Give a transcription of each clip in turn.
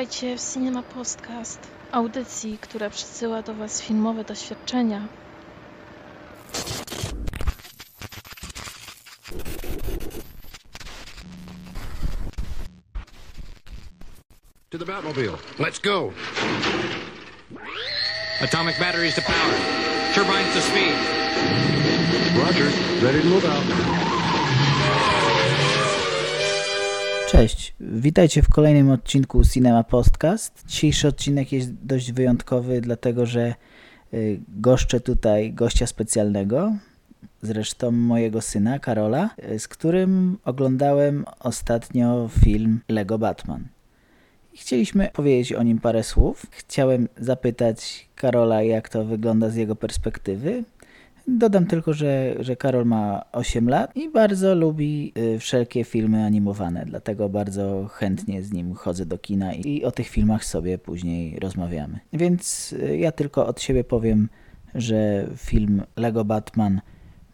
Witajcie w Cinema Podcast, audycji, która przysyła do Was filmowe doświadczenia. To the Batmobile. Let's go. Atomic batteries to power. Turbines to speed. Roger. Ready to move out. Cześć, witajcie w kolejnym odcinku Cinema Podcast. Dzisiejszy odcinek jest dość wyjątkowy, dlatego że y, goszczę tutaj gościa specjalnego, zresztą mojego syna Karola, y, z którym oglądałem ostatnio film Lego Batman. Chcieliśmy powiedzieć o nim parę słów. Chciałem zapytać Karola, jak to wygląda z jego perspektywy. Dodam tylko, że, że Karol ma 8 lat i bardzo lubi y, wszelkie filmy animowane, dlatego bardzo chętnie z nim chodzę do kina i o tych filmach sobie później rozmawiamy. Więc y, ja tylko od siebie powiem, że film Lego Batman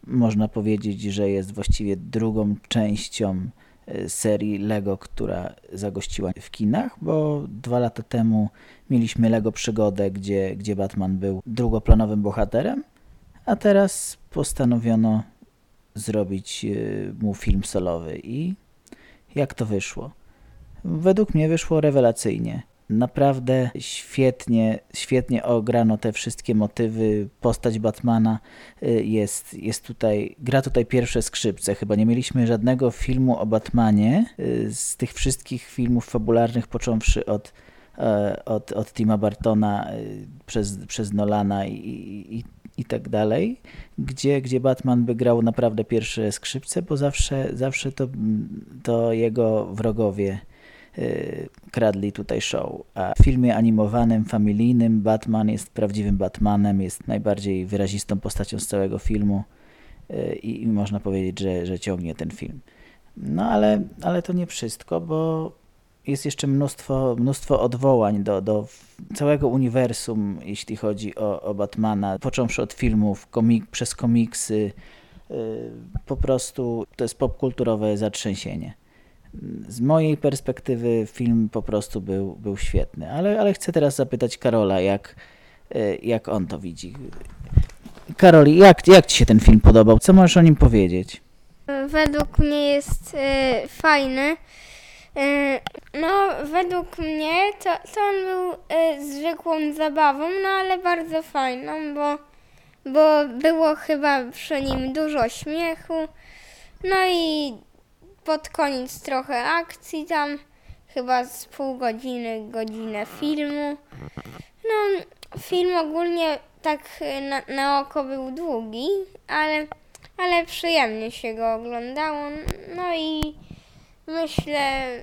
można powiedzieć, że jest właściwie drugą częścią y, serii Lego, która zagościła w kinach, bo dwa lata temu mieliśmy Lego Przygodę, gdzie, gdzie Batman był drugoplanowym bohaterem, a teraz postanowiono zrobić y, mu film solowy i jak to wyszło? Według mnie wyszło rewelacyjnie. Naprawdę świetnie, świetnie ograno te wszystkie motywy. Postać Batmana y, jest, jest tutaj, gra tutaj pierwsze skrzypce. Chyba nie mieliśmy żadnego filmu o Batmanie y, z tych wszystkich filmów fabularnych, począwszy od, e, od, od Tima Bartona y, przez, przez Nolana i, i, i tak dalej, gdzie, gdzie Batman by grał naprawdę pierwsze skrzypce, bo zawsze, zawsze to, to jego wrogowie yy, kradli tutaj show. A w filmie animowanym, familijnym Batman jest prawdziwym Batmanem, jest najbardziej wyrazistą postacią z całego filmu i, i można powiedzieć, że, że ciągnie ten film. No ale, ale to nie wszystko, bo jest jeszcze mnóstwo, mnóstwo odwołań do, do całego uniwersum, jeśli chodzi o, o Batmana, począwszy od filmów, komik, przez komiksy. Yy, po prostu to jest popkulturowe zatrzęsienie. Z mojej perspektywy film po prostu był, był świetny, ale, ale chcę teraz zapytać Karola, jak, yy, jak on to widzi. Karol, jak, jak Ci się ten film podobał? Co możesz o nim powiedzieć? Według mnie jest y, fajny. Y, no, według mnie to, to on był y, zwykłą zabawą, no ale bardzo fajną, bo, bo było chyba przy nim dużo śmiechu. No i pod koniec trochę akcji tam, chyba z pół godziny, godzinę filmu. No, film ogólnie tak y, na, na oko był długi, ale, ale przyjemnie się go oglądało. No i myślę,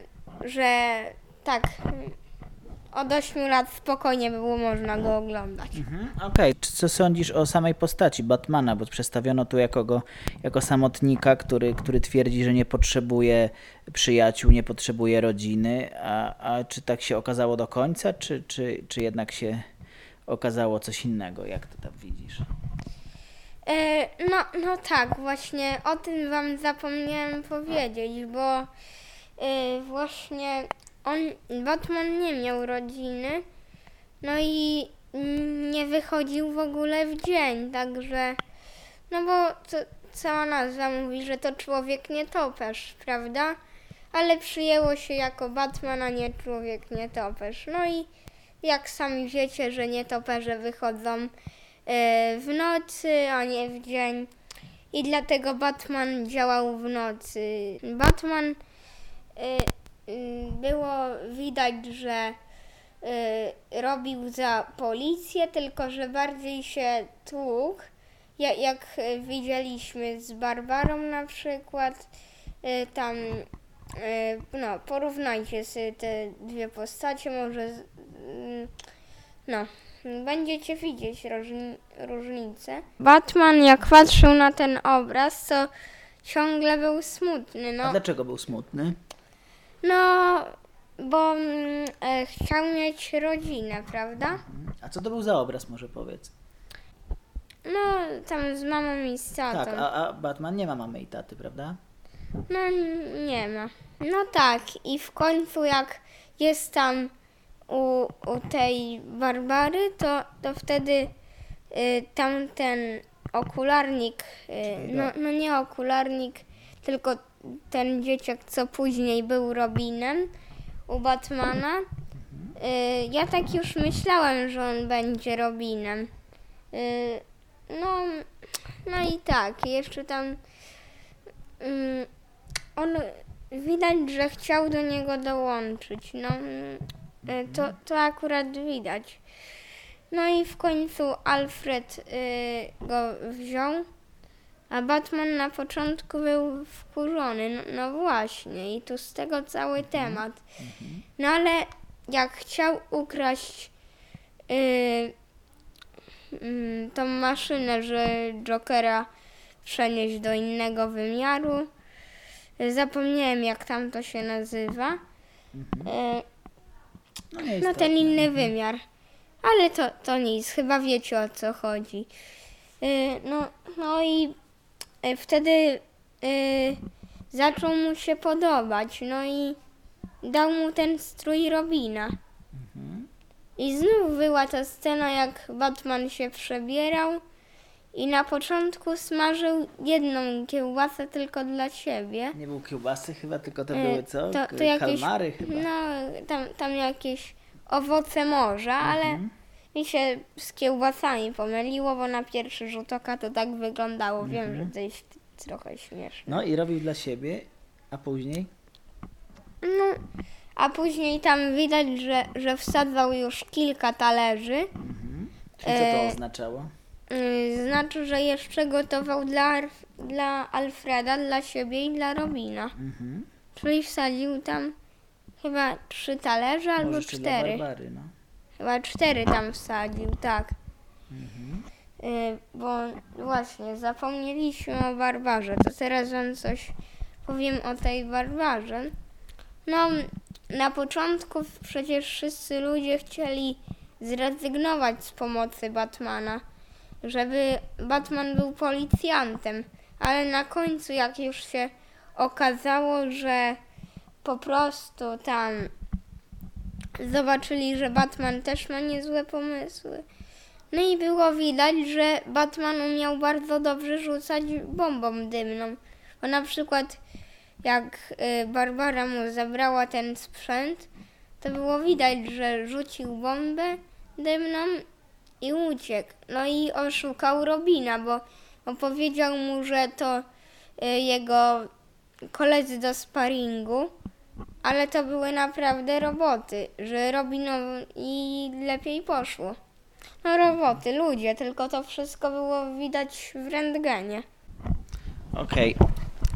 że tak, od 8 lat spokojnie było można go oglądać. Okej, czy co sądzisz o samej postaci Batmana, bo przedstawiono tu jako, go, jako samotnika, który, który twierdzi, że nie potrzebuje przyjaciół, nie potrzebuje rodziny, a, a czy tak się okazało do końca, czy, czy, czy jednak się okazało coś innego, jak to tam widzisz? E, no, no tak, właśnie o tym wam zapomniałem powiedzieć, bo e, właśnie on, Batman nie miał rodziny, no i nie wychodził w ogóle w dzień, także, no bo to, cała nazwa mówi, że to człowiek nietoperz, prawda? Ale przyjęło się jako Batman, a nie człowiek nietoperz. No i jak sami wiecie, że nietoperze wychodzą w nocy, a nie w dzień. I dlatego Batman działał w nocy. Batman e, było widać, że y, robił za policję, tylko że bardziej się tłukł. Ja, jak widzieliśmy z Barbarą na przykład, tam no, porównajcie sobie te dwie postacie, może no, będziecie widzieć różni, różnicę. Batman jak patrzył na ten obraz, to ciągle był smutny. No. A dlaczego był smutny? No, bo mm, e, chciał mieć rodzinę, prawda? A co to był za obraz, może powiedz? No, tam z mamą i z tatą. Tak, a, a Batman nie ma mamy i taty, prawda? No, n- nie ma. No tak, i w końcu jak jest tam u, u tej Barbary, to, to wtedy y, tamten okularnik, y, no, no nie okularnik, tylko ten dzieciak, co później był Robinem u Batmana. Y, ja tak już myślałem, że on będzie Robinem. Y, no, no i tak, jeszcze tam mm, on widać, że chciał do niego dołączyć. No, to, to akurat widać. No i w końcu Alfred y, go wziął, a Batman na początku był wkurzony. No, no właśnie, i tu z tego cały temat. No ale jak chciał ukraść y, mm, tą maszynę, że Jokera przenieść do innego wymiaru. Zapomniałem, jak tam to się nazywa. E, No, No ten inny wymiar. Ale to, to nic, chyba wiecie o co chodzi. E, No, no i e, wtedy e, zaczął mu się podobać. No i dał mu ten strój Robina. I znów była ta scena, jak Batman się przebierał i na początku smażył jedną kiełbasę tylko dla siebie. Nie był kiełbasy chyba, tylko to E, były co? to- to jakieś- Kalmary chyba. No, tam, tam jakieś owoce morza, ale mi się z kiełbasami pomyliło, bo na pierwszy rzut oka to tak wyglądało. Wiem, że to jest trochę śmieszne. No i robił dla siebie, a później? No, a później tam widać, że, że wsadzał już kilka talerzy. Czyli co to E, oznaczało? Yy, Znaczy, że jeszcze gotował dla, dla Alfreda, dla siebie i dla Robina. Mhm. Czyli wsadził tam chyba trzy talerze albo Może jeszcze dla cztery. Barbary, no. Chyba cztery tam wsadził, tak. Mhm. Y, bo właśnie, zapomnieliśmy o Barbarze. To teraz wam coś powiem o tej Barbarze. No, na początku przecież wszyscy ludzie chcieli zrezygnować z pomocy Batmana, żeby Batman był policjantem, ale na końcu, jak już się okazało, że po prostu tam zobaczyli, że Batman też ma niezłe pomysły. No i było widać, że Batman umiał bardzo dobrze rzucać bombą dymną. Bo na przykład jak y, Barbara mu zabrała ten sprzęt, to było widać, że rzucił bombę dymną i uciekł. No i oszukał Robina, bo, bo powiedział mu, że to y, jego koledzy do sparingu, ale to były naprawdę roboty, że Robinowi lepiej poszło. No roboty, ludzie, tylko to wszystko było widać w rentgenie. Okej.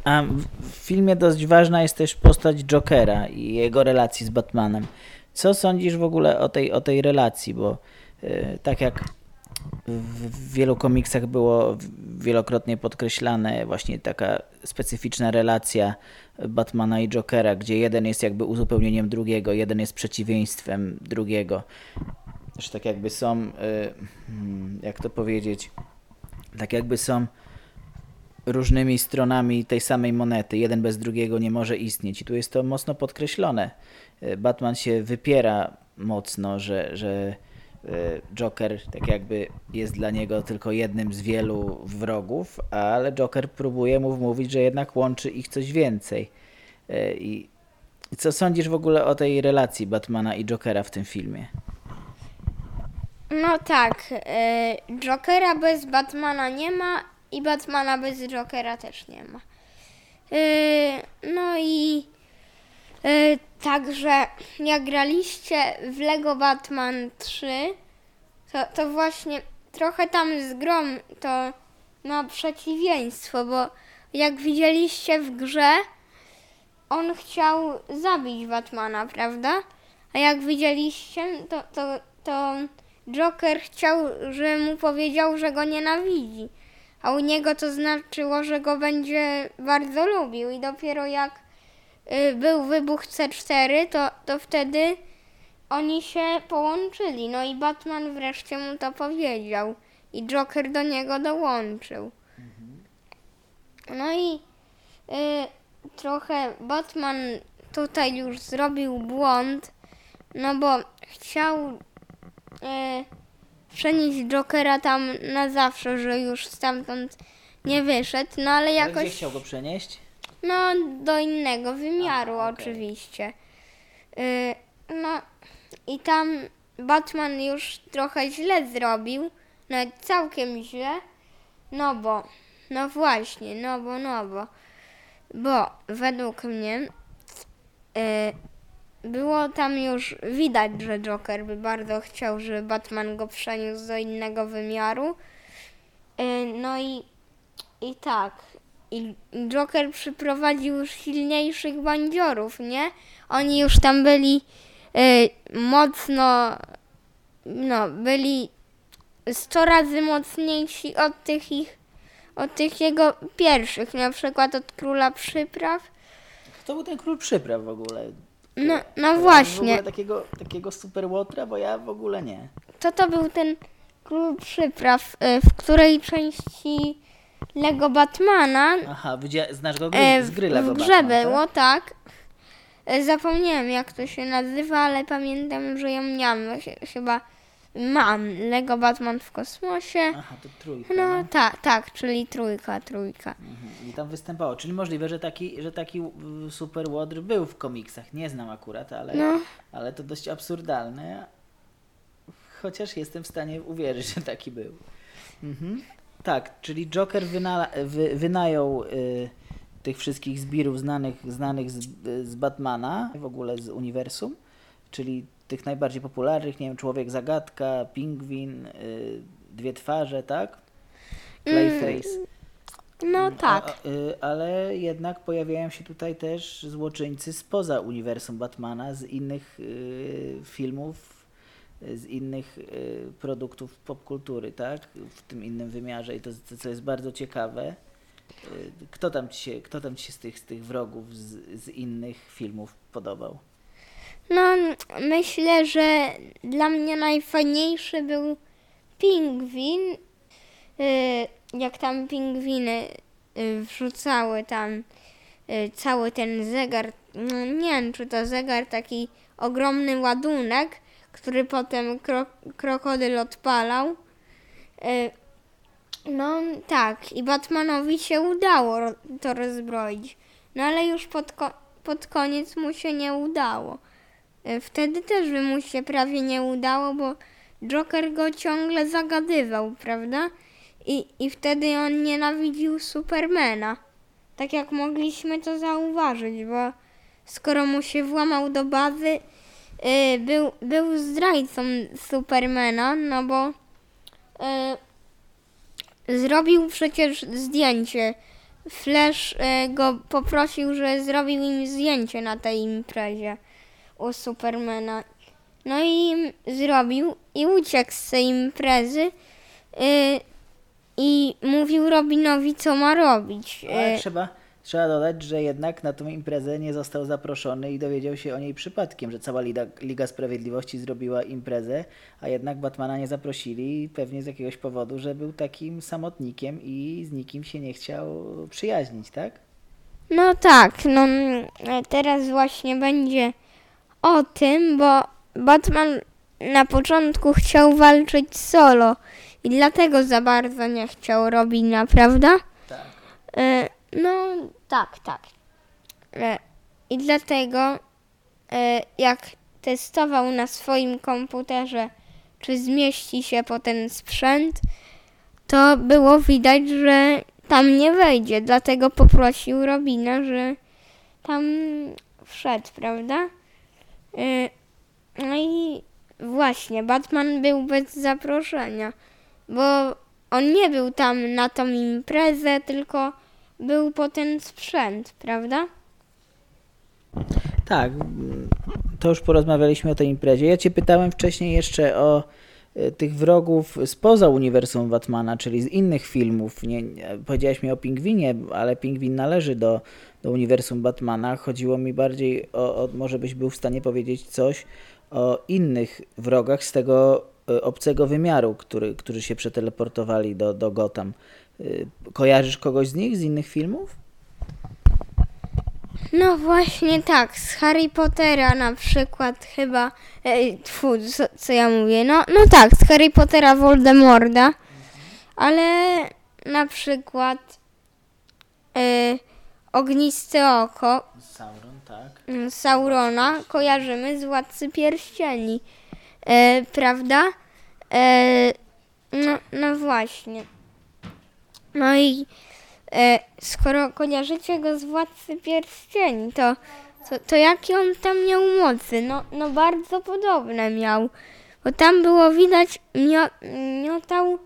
A w, filmie dość ważna jest też postać Jokera i jego relacji z Batmanem. Co sądzisz w ogóle o tej, o tej relacji? Bo tak jak w, wielu komiksach było wielokrotnie podkreślane właśnie taka specyficzna relacja Batmana i Jokera, gdzie jeden jest jakby uzupełnieniem drugiego, jeden jest przeciwieństwem drugiego. Że tak jakby są, y, hmm, jak to powiedzieć, tak jakby są różnymi stronami tej samej monety. Jeden bez drugiego nie może istnieć. I tu jest to mocno podkreślone. E, Batman się wypiera mocno, że, że Joker tak jakby jest dla niego tylko jednym z wielu wrogów, ale Joker próbuje mu wmówić, że jednak łączy ich coś więcej. E, I co sądzisz w ogóle o tej relacji Batmana i Jokera w tym filmie? No tak, y, Jokera bez Batmana nie ma i Batmana bez Jokera też nie ma. Y, no i y, także jak graliście w Lego Batman 3, to, to właśnie trochę tam z grom to ma przeciwieństwo, bo jak widzieliście w grze, on chciał zabić Batmana, prawda? A jak widzieliście, to, to, to Joker chciał, żeby mu powiedział, że go nienawidzi. A u niego to znaczyło, że go będzie bardzo lubił. I dopiero jak był wybuch C4, to, to wtedy oni się połączyli. No i Batman wreszcie mu to powiedział. I Joker do niego dołączył. No i y, trochę Batman tutaj już zrobił błąd, no bo chciał e, przenieść Jokera tam na zawsze, że już stamtąd nie wyszedł, no ale Ale jakoś... Gdzie chciał go przenieść? No, do innego wymiaru Aha, okej. oczywiście. Y, no i tam Batman już trochę źle zrobił, nawet całkiem źle, no bo, no właśnie, no bo, no bo, bo według mnie y, było tam już widać, że Joker by bardzo chciał, żeby Batman go przeniósł do innego wymiaru. Y, no i, i tak, i Joker przyprowadził już silniejszych bandziorów, nie? Oni już tam byli y, mocno, no, byli 100 razy mocniejsi od tych ich, od tych jego pierwszych, na przykład od Króla Przypraw. Kto był ten król przypraw w ogóle? No, no W właśnie, ogóle takiego, takiego super łotra, bo ja w ogóle nie. to to był ten Król Przypraw, y, w której części Lego Batmana Aha, znasz go gry, E, z gry Lego w grze Batman, było, tak? tak. Zapomniałem jak to się nazywa, ale pamiętam, że ją miałam. Ch- Chyba mam Lego Batman w kosmosie. Aha, to trójka. No No. tak, tak, czyli trójka, trójka. Mhm. I tam występowało. Czyli możliwe, że taki, że taki super łodr był w komiksach. Nie znam akurat, ale, No. ale to dość absurdalne. Chociaż jestem w stanie uwierzyć, że taki był. Mhm. Tak, czyli Joker wyna, wy, wynajął y, tych wszystkich zbirów znanych, znanych z, z Batmana, w ogóle z uniwersum, czyli tych najbardziej popularnych, nie wiem, Człowiek Zagadka, Pingwin, y, Dwie Twarze, tak? Clayface. No tak. A, y, ale jednak pojawiają się tutaj też złoczyńcy spoza uniwersum Batmana, z innych y, filmów, z innych y, produktów popkultury, tak? W tym innym wymiarze i to, co jest bardzo ciekawe. Y, Kto tam ci się, kto tam ci się z, tych, z tych wrogów z, z innych filmów podobał? No myślę, że dla mnie najfajniejszy był pingwin. Y, Jak tam pingwiny wrzucały tam cały ten zegar. No, nie wiem, czy to zegar taki ogromny ładunek, który potem kro, krokodyl odpalał. Y, No tak, i Batmanowi się udało to rozbroić. No ale już pod, ko- pod koniec mu się nie udało. E, Wtedy też by mu się prawie nie udało, bo Joker go ciągle zagadywał, prawda? I, I wtedy on nienawidził Supermana. Tak jak mogliśmy to zauważyć, bo skoro mu się włamał do bazy, y, był, był zdrajcą Supermana, no bo y, zrobił przecież zdjęcie. Flash y, go poprosił, że zrobił im zdjęcie na tej imprezie u Supermana. No i zrobił i uciekł z tej imprezy y, i mówił Robinowi, co ma robić. Ale Y, trzeba, trzeba dodać, że jednak na tą imprezę nie został zaproszony i dowiedział się o niej przypadkiem, że cała Liga, Liga Sprawiedliwości zrobiła imprezę, a jednak Batmana nie zaprosili, pewnie z jakiegoś powodu, że był takim samotnikiem i z nikim się nie chciał przyjaźnić, tak? No tak, no teraz właśnie będzie o tym, bo Batman na początku chciał walczyć solo i dlatego za bardzo nie chciał Robina, prawda? Tak. E, no tak, tak. E, I dlatego e, jak testował na swoim komputerze, czy zmieści się po ten sprzęt, to było widać, że tam nie wejdzie. Dlatego poprosił Robina, że tam wszedł, prawda? E, No i właśnie, Batman był bez zaproszenia, bo on nie był tam na tą imprezę, tylko był po ten sprzęt, prawda? Tak, to już porozmawialiśmy o tej imprezie. Ja Cię pytałem wcześniej jeszcze o y, tych wrogów spoza uniwersum Batmana, czyli z innych filmów. Nie, powiedziałeś mi o Pingwinie, ale Pingwin należy do, do uniwersum Batmana. Chodziło mi bardziej o, o, może byś był w stanie powiedzieć coś o innych wrogach z tego obcego wymiaru, który, którzy się przeteleportowali do, do Gotham. Y, Kojarzysz kogoś z nich, z innych filmów? No właśnie tak, z Harry Pottera na przykład chyba, e, tfu, co, co ja mówię, no, no tak, z Harry Pottera Voldemorda, ale na przykład e, Ogniste Oko Sauron, tak. mm, Saurona kojarzymy z Władcy Pierścieni, e, prawda? E, no, no właśnie. No i e, skoro kojarzycie go z Władcy Pierścieni, to, to, to jakie on tam miał mocy? No, no bardzo podobne miał, bo tam było widać, mio, miotał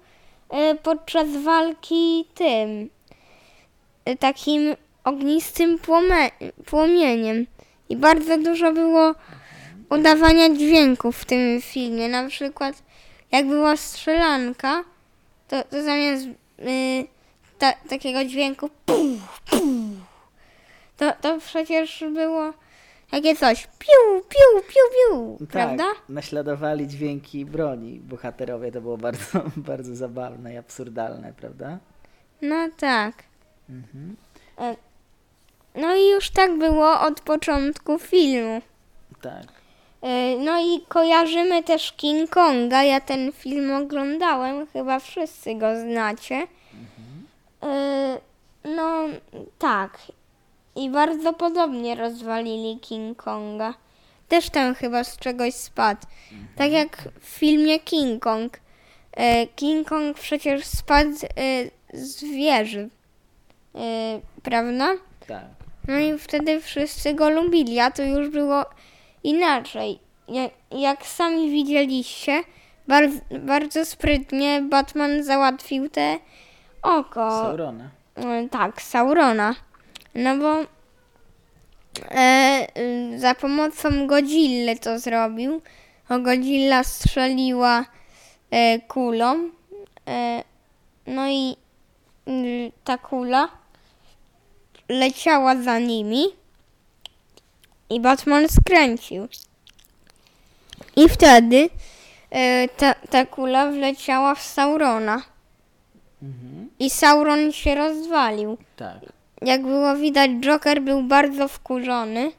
e, podczas walki tym, e, takim ognistym płome, płomieniem. I bardzo dużo było udawania dźwięków w tym filmie. Na przykład, jak była strzelanka, to, to zamiast y, ta, takiego dźwięku puf, puf, to, to przecież było takie coś piu, piu, piu, piu, prawda? Tak, naśladowali dźwięki broni bohaterowie, to było bardzo, bardzo zabawne i absurdalne, prawda? No tak. Mhm. E, No i już tak było od początku filmu. Tak. E, No i kojarzymy też King Konga. Ja ten film oglądałem, chyba wszyscy go znacie. E, No tak. I bardzo podobnie rozwalili King Konga. Też tam chyba z czegoś spadł. Tak jak w filmie King Kong. E, King Kong przecież spadł z wieży. Prawda? Tak. No i wtedy wszyscy go lubili, a to już było inaczej. Jak, jak sami widzieliście, bardzo, bardzo sprytnie Batman załatwił te oko. Saurona. E, Tak, Saurona. No bo e, za pomocą Godzilly to zrobił. O Godzilla strzeliła e, kulą. E, no i y, ta kula leciała za nimi i Batman skręcił. I wtedy e, ta, ta kula wleciała w Saurona. Mhm. I Sauron się rozwalił. Tak. Jak było widać, Joker był bardzo wkurzony.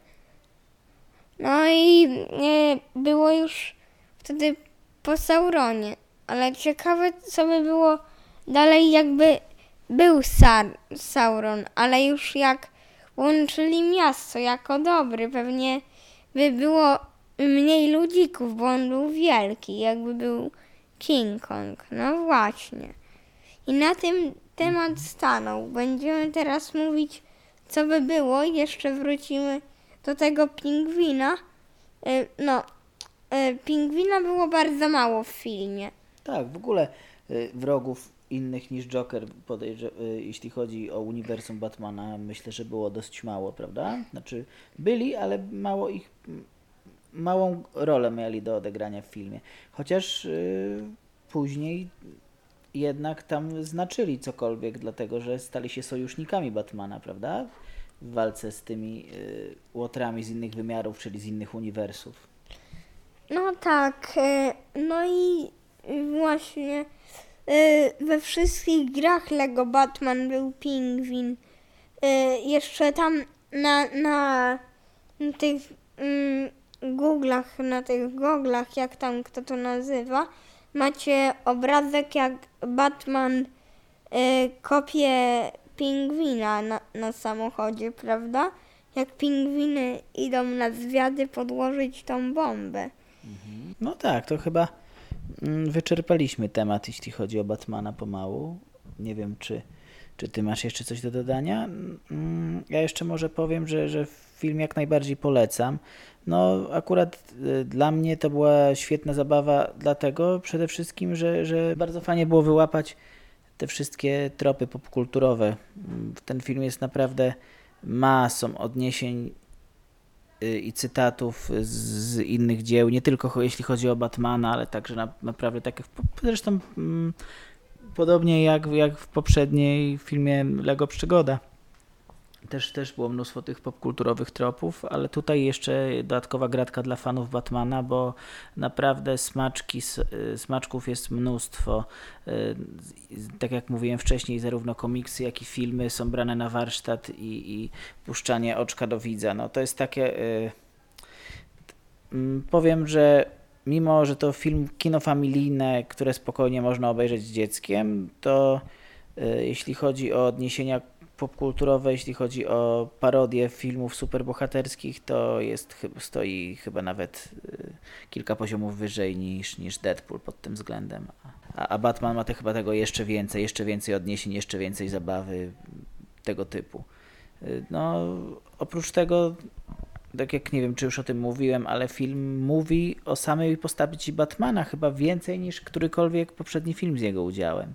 No i e, było już wtedy po Sauronie. Ale ciekawe, co by było dalej, jakby był Sar- Sauron, ale już jak łączyli miasto jako dobry, pewnie by było mniej ludzików, bo on był wielki, jakby był King Kong. No właśnie. I na tym temat stanął. Będziemy teraz mówić, co by było. Jeszcze wrócimy do tego pingwina. E, No, e, pingwina było bardzo mało w filmie. Tak, w ogóle y, wrogów innych niż Joker, y, jeśli chodzi o uniwersum Batmana, myślę, że było dość mało, prawda? Znaczy byli, ale mało ich, małą rolę mieli do odegrania w filmie. Chociaż y, później jednak tam znaczyli cokolwiek, dlatego że stali się sojusznikami Batmana, prawda? W walce z tymi y, łotrami z innych wymiarów, czyli z innych uniwersów. No tak, e, no i właśnie we wszystkich grach Lego Batman był pingwin. E, Jeszcze tam na, na tych mm, Googlach, na tych goglach, jak tam kto to nazywa, macie obrazek jak Batman e, kopie pingwina na, na samochodzie, prawda? Jak pingwiny idą na zwiady podłożyć tą bombę. No tak, to chyba mm, wyczerpaliśmy temat, jeśli chodzi o Batmana pomału. Nie wiem, czy, czy ty masz jeszcze coś do dodania? Mm, Ja jeszcze może powiem, że, że film jak najbardziej polecam. No akurat y, dla mnie to była świetna zabawa, dlatego przede wszystkim, że, że bardzo fajnie było wyłapać te wszystkie tropy popkulturowe. Mm, Ten film jest naprawdę masą odniesień i cytatów z, innych dzieł, nie tylko jeśli chodzi o Batmana, ale także na, naprawdę tak zresztą mm, podobnie jak, jak w poprzedniej filmie Lego Przygoda. Też, też było mnóstwo tych popkulturowych tropów, ale tutaj jeszcze dodatkowa gratka dla fanów Batmana, bo naprawdę smaczki, y, smaczków jest mnóstwo. Y, Tak jak mówiłem wcześniej, zarówno komiksy, jak i filmy są brane na warsztat i, i puszczanie oczka do widza. No to jest takie... y, Mm, Powiem, że mimo, że to film kino familijne, które spokojnie można obejrzeć z dzieckiem, to jeśli chodzi o odniesienia popkulturowe, jeśli chodzi o parodię filmów superbohaterskich, to jest, stoi chyba nawet y, kilka poziomów wyżej niż, niż Deadpool pod tym względem. A, a Batman ma te, chyba tego jeszcze więcej, jeszcze więcej odniesień, jeszcze więcej zabawy tego typu. Y, No, oprócz tego tak jak nie wiem, czy już o tym mówiłem, ale film mówi o samej postaci Batmana chyba więcej niż którykolwiek poprzedni film z jego udziałem.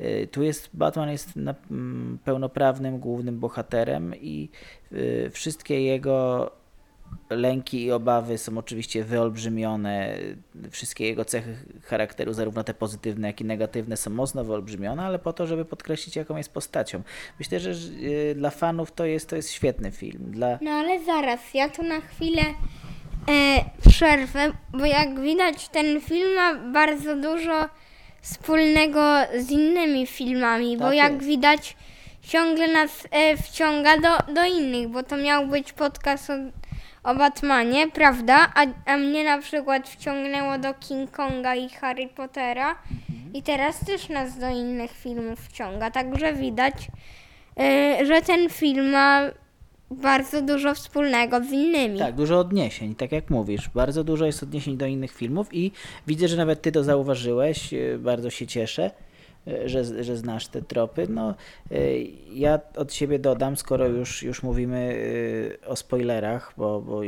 Y, Tu jest Batman jest na, mm, pełnoprawnym głównym bohaterem i y, wszystkie jego lęki i obawy są oczywiście wyolbrzymione. Wszystkie jego cechy charakteru, zarówno te pozytywne, jak i negatywne, są mocno wyolbrzymione, ale po to, żeby podkreślić, jaką jest postacią. Myślę, że y, dla fanów to jest, to jest świetny film. Dla, No ale zaraz, ja tu na chwilę e, przerwę, bo jak widać ten film ma bardzo dużo wspólnego z innymi filmami, bo Tak jak jest. widać ciągle nas e, wciąga do, do innych, bo to miał być podcast o, o Batmanie, prawda? A, a mnie na przykład wciągnęło do King Konga i Harry Pottera i teraz też nas do innych filmów wciąga, także widać, e, że ten film ma bardzo dużo wspólnego z innymi. Tak, dużo odniesień, tak jak mówisz. Bardzo dużo jest odniesień do innych filmów i widzę, że nawet ty to zauważyłeś. e, Bardzo się cieszę, że, że znasz te tropy. No, e, ja od siebie dodam, skoro już, już mówimy e, o spoilerach, bo, bo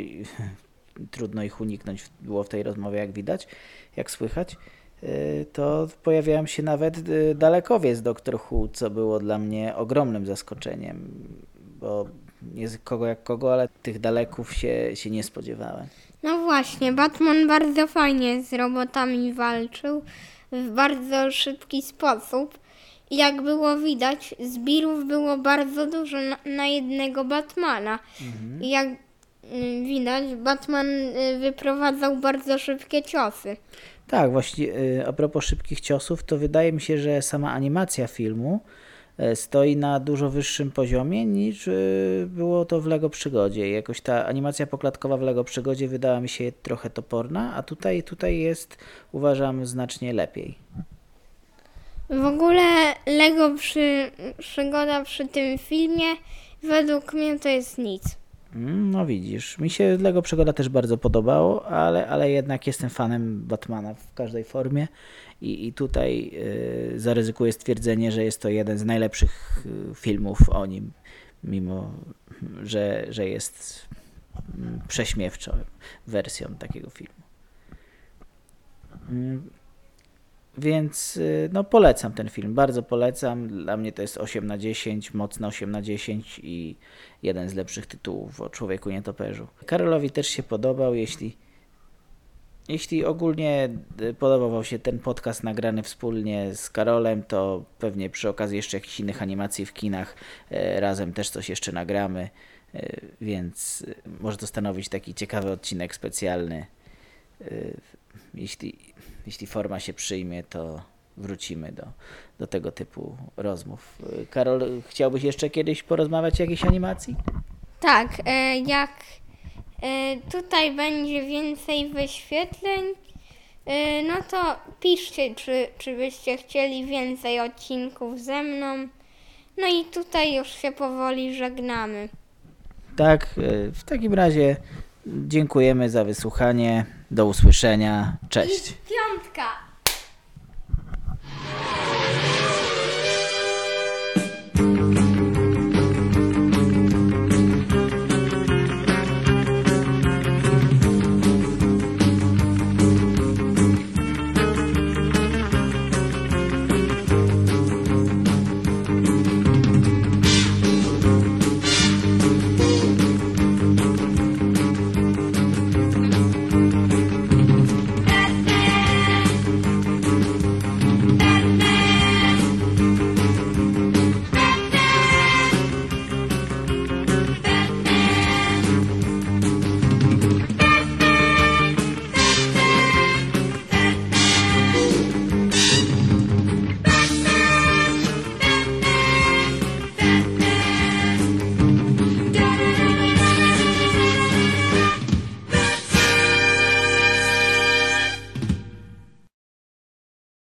trudno ich uniknąć było w tej rozmowie, jak widać, jak słychać. e, To pojawiałem się nawet e, dalekowie z Doctor Who, co było dla mnie ogromnym zaskoczeniem, bo nie z kogo jak kogo, ale tych daleków się, się nie spodziewałem. No właśnie, Batman bardzo fajnie z robotami walczył w bardzo szybki sposób. I jak było widać, zbirów było bardzo dużo na, na jednego Batmana. I jak y, widać, Batman y, wyprowadzał bardzo szybkie ciosy. Tak, właśnie y, a propos szybkich ciosów, to wydaje mi się, że sama animacja filmu stoi na dużo wyższym poziomie niż y, było to w Lego Przygodzie. Jakoś ta animacja poklatkowa w Lego Przygodzie wydała mi się trochę toporna, a tutaj, tutaj jest uważam znacznie lepiej. W ogóle Lego przy, przygoda przy tym filmie według mnie to jest nic. Mm, No widzisz, mi się Lego Przygoda też bardzo podobało, ale, ale jednak jestem fanem Batmana w każdej formie. I, i tutaj y, zaryzykuję stwierdzenie, że jest to jeden z najlepszych y, filmów o nim, mimo że, że jest mm, prześmiewczą wersją takiego filmu. Mm, Więc y, no polecam ten film, bardzo polecam. Dla mnie to jest 8 na 10, mocno 8 na 10 i jeden z lepszych tytułów o Człowieku Nietoperzu. Karolowi też się podobał, jeśli jeśli ogólnie y, podobał wam się ten podcast nagrany wspólnie z Karolem, to pewnie przy okazji jeszcze jakichś innych animacji w kinach e, razem też coś jeszcze nagramy, więc y, może to stanowić taki ciekawy odcinek specjalny. Y, Jeśli, jeśli forma się przyjmie, to wrócimy do, do tego typu rozmów. Y, Karol, chciałbyś jeszcze kiedyś porozmawiać o jakiejś animacji? Tak, e, jak e, tutaj będzie więcej wyświetleń, e, no to piszcie, czy, czy byście chcieli więcej odcinków ze mną. No i tutaj już się powoli żegnamy. Tak, w takim razie dziękujemy za wysłuchanie. Do usłyszenia. Cześć. Piątka!